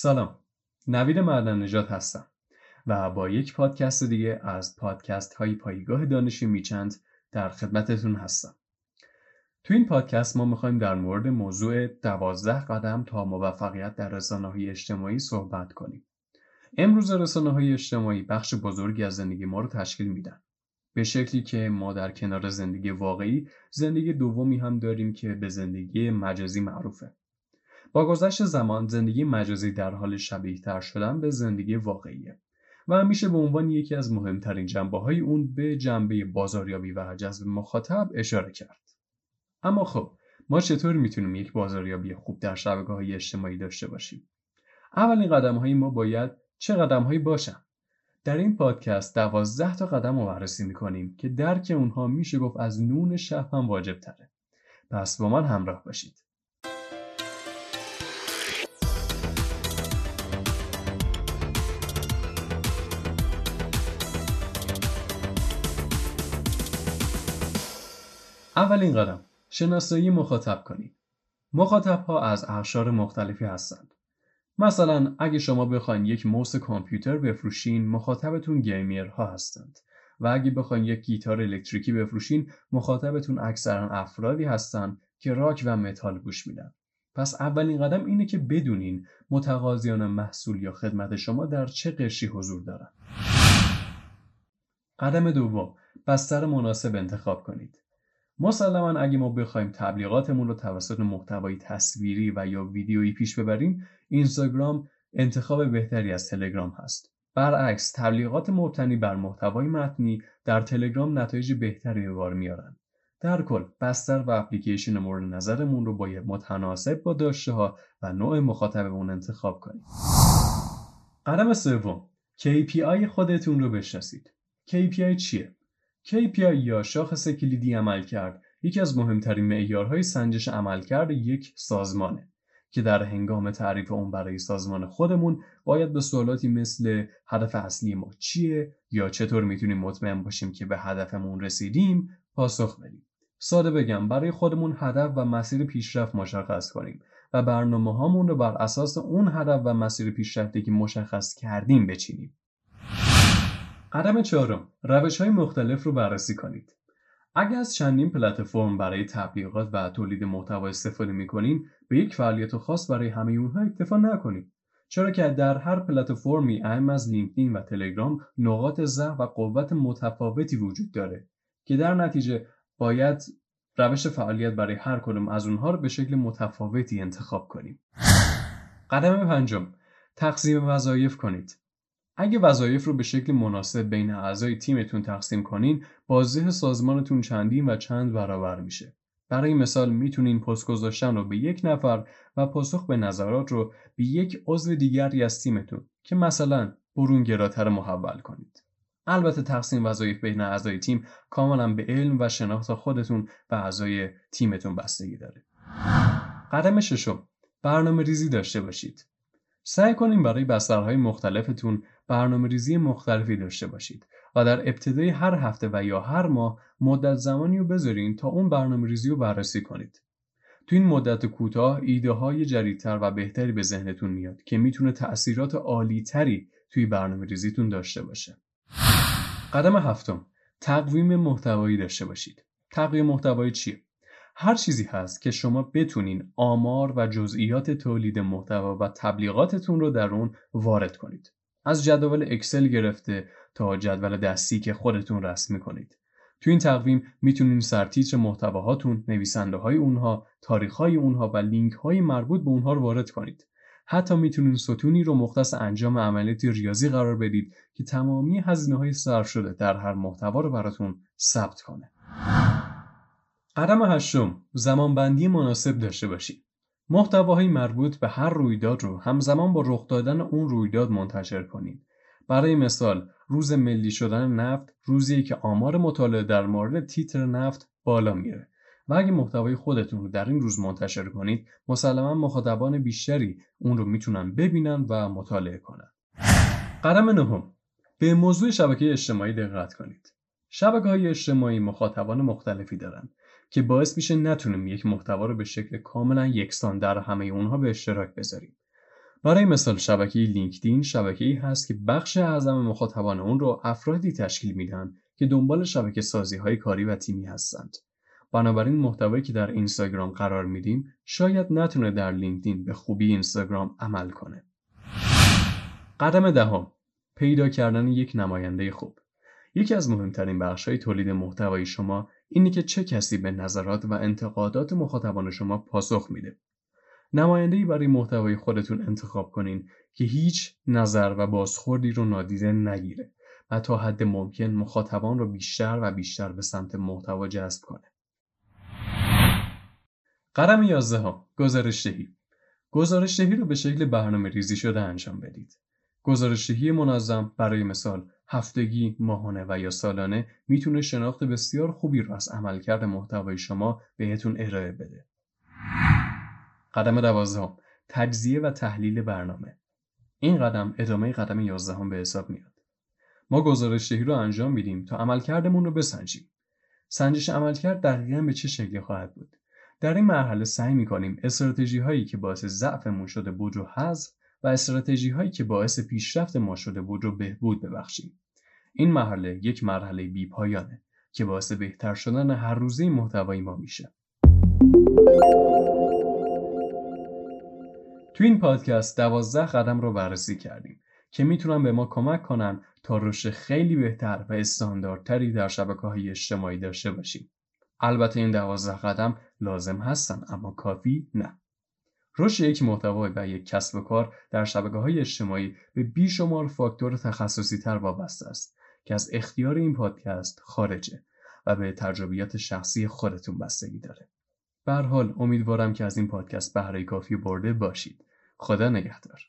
سلام. نوید معدن نجات هستم و با یک پادکست دیگه از پادکست های پایگاه دانش میچند در خدمتتون هستم. تو این پادکست ما می‌خوایم در مورد موضوع دوازده قدم تا موفقیت در رسانه های اجتماعی صحبت کنیم. امروز رسانه های اجتماعی بخش بزرگی از زندگی ما رو تشکیل میدن. به شکلی که ما در کنار زندگی واقعی زندگی دومی هم داریم که به زندگی مجازی معروفه. با گذشت زمان زندگی مجازی در حال شبیه تر شدن به زندگی واقعیه و همیشه به عنوان یکی از مهمترین جنبه های اون به جنبه بازاریابی و جذب مخاطب اشاره کرد. اما خب ما چطور می‌تونیم یک بازاریابی خوب در شبکه های اجتماعی داشته باشیم؟ اولین قدم های ما باید چه قدم هایی باشن؟ در این پادکست دوازده تا قدم رو بررسی می‌کنیم که درک اونها میشه گفت از نون شب هم واجب تره. پس با من همراه باشید. اولین قدم شناسایی مخاطب کنید. مخاطب ها از اقشار مختلفی هستند. مثلا اگه شما بخواین یک موس کامپیوتر بفروشین مخاطبتون گیمرها هستند و اگه بخواین یک گیتار الکتریکی بفروشین مخاطبتون اکثرا افرادی هستند که راک و متال گوش میدن. پس اولین قدم اینه که بدونین متقاضیان محصول یا خدمت شما در چه قشری حضور دارن. قدم دوم بستر مناسب انتخاب کنید. مسلما اگه ما بخوایم تبلیغاتمون رو توسط محتوای تصویری و یا ویدیویی پیش ببریم اینستاگرام انتخاب بهتری از تلگرام هست. برعکس تبلیغات مبتنی بر محتوای متنی در تلگرام نتایج بهتری به بار میارن. در کل بستر و اپلیکیشن مورد نظرمون رو باید متناسب با داشته ها و نوع مخاطبمون انتخاب کنیم. قدم سوم KPI خودتون رو بشناسید. KPI چیه؟ KPI یا شاخص کلیدی عمل کرد. یکی از مهمترین معیارهای سنجش عملکرد یک سازمانه که در هنگام تعریف اون برای سازمان خودمون باید به سوالاتی مثل هدف اصلی ما چیه یا چطور می‌تونیم مطمئن باشیم که به هدفمون رسیدیم پاسخ بدیم. ساده بگم برای خودمون هدف و مسیر پیشرفت مشخص کنیم و برنامه هامون رو بر اساس اون هدف و مسیر پیشرفتی که مشخص کردیم بچینیم. قدم چهارم روش های مختلف رو بررسی کنید. اگر از چندین پلتفرم برای تبلیغات و تولید محتوا استفاده می‌کنین به یک فعالیت خاص برای همه اونها اکتفا نکنید چرا که در هر پلتفرمی اهم از لینکدین و تلگرام نقاط ضعف و قوت متفاوتی وجود داره که در نتیجه باید روش فعالیت برای هر کدوم از اونها رو به شکل متفاوتی انتخاب کنیم. قدم پنجم تقسیم وظایف کنید. اگه وظایف رو به شکل مناسب بین اعضای تیمتون تقسیم کنین بازده سازمانتون چندین و چند برابر میشه. برای مثال می‌تونین پست گذاشتن رو به یک نفر و پاسخ به نظرات رو به یک عضو دیگری از تیمتون که مثلا برونگراتر محول کنید. البته تقسیم وظایف بین اعضای تیم کاملا به علم و شناخت خودتون و اعضای تیمتون بستگی داره. قدم ششم برنامه ریزی داشته باشید. سعی کنیم برای بسترهای مختلفتون برنامه ریزی مختلفی داشته باشید و در ابتدای هر هفته و یا هر ماه مدت زمانی رو بذارین تا اون برنامه ریزی رو بررسی کنید. تو این مدت کوتاه ایده های جدیدتر و بهتری به ذهنتون میاد که می‌تونه تأثیرات عالی تری توی برنامه ریزیتون داشته باشه. قدم هفتم تقویم محتوایی داشته باشید. تقویم محتوایی چیه؟ هر چیزی هست که شما بتونین آمار و جزئیات تولید محتوا و تبلیغاتتون رو در اون وارد کنید. از جدول اکسل گرفته تا جدول دستی که خودتون رسم می‌کنید. تو این تقویم می‌تونین سرتیتر محتواهاتون، نویسنده های اونها، تاریخ های اونها و لینک های مربوط به اونها رو وارد کنید. حتی می‌تونین ستونی رو مختص انجام عملیات ریاضی قرار بدید که تمامی هزینه های صرف شده در هر محتوا رو براتون ثبت کنه. قدم هشتم زمانبندی مناسب داشته باشید. محتواهای مربوط به هر رویداد رو همزمان با رخ دادن اون رویداد منتشر کنید. برای مثال روز ملی شدن نفت روزی که آمار مطالعه در مورد تیتر نفت بالا میره. و اگه محتوای خودتون رو در این روز منتشر کنید مسلما مخاطبان بیشتری اون رو می‌تونن ببینن و مطالعه کنن. قدم نهم. به موضوع شبکه اجتماعی دقت کنید. شبکه های اجتماعی مخاطبان مختلفی دارن. که باعث میشه نتونیم یک محتوا رو به شکل کاملا یکسان در همه اونها به اشتراک بذاریم برای مثال شبکه لینکدین شبکه ای هست که بخش اعظم مخاطبان اون رو افرادی تشکیل میدن که دنبال شبکه سازی های کاری و تیمی هستند. بنابراین محتوایی که در اینستاگرام قرار میدیم شاید نتونه در لینکدین به خوبی اینستاگرام عمل کنه. قدم دهم پیدا کردن یک نماینده خوب. یکی از مهمترین بخش های تولید محتوای شما اینه که چه کسی به نظرات و انتقادات مخاطبان شما پاسخ میده. نماینده‌ای برای محتوای خودتون انتخاب کنین که هیچ نظر و بازخوردی رو نادیده نگیره و تا حد ممکن مخاطبان رو بیشتر و بیشتر به سمت محتوا جذب کنه. قدم 11 ها گزارش دهی گزارش دهی رو به شکل برنامه ریزی شده انجام بدید. گزارش دهی منظم برای مثال هفتگی، ماهانه و یا سالانه می‌تونه شناخت بسیار خوبی رو از عملکرد محتوای شما بهتون ارائه بده. قدم دوازدهم. تجزیه و تحلیل برنامه. این قدم ادامه قدم یازدهم به حساب میاد. ما گزارش دهی رو انجام میدیم تا عملکردمون رو بسنجیم. سنجش عملکرد دقیقا به چه شکلی خواهد بود؟ در این مرحله سعی می‌کنیم استراتژی هایی که باعث ضعفمون شده بود رو حذف و استراتژی هایی که باعث پیشرفت ما شده بود رو بهبود ببخشیم این مرحله یک مرحله بی پایانه که باعث بهتر شدن هر روزه محتوای ما میشه تو این پادکست دوازده قدم رو بررسی کردیم که می‌تونن به ما کمک کنن تا رشد خیلی بهتر و استانداردتری در شبکه های اجتماعی داشته باشیم. البته این دوازده قدم لازم هستن اما کافی نه. رشد یک محتوا و یک کسب و کار در شبکه های اجتماعی به بیشمار فاکتور تخصصی تر وابسته است که از اختیار این پادکست خارجه و به تجربیات شخصی خودتون بستگی داره. به حال امیدوارم که از این پادکست بهره کافی برده باشید. خدا نگهدار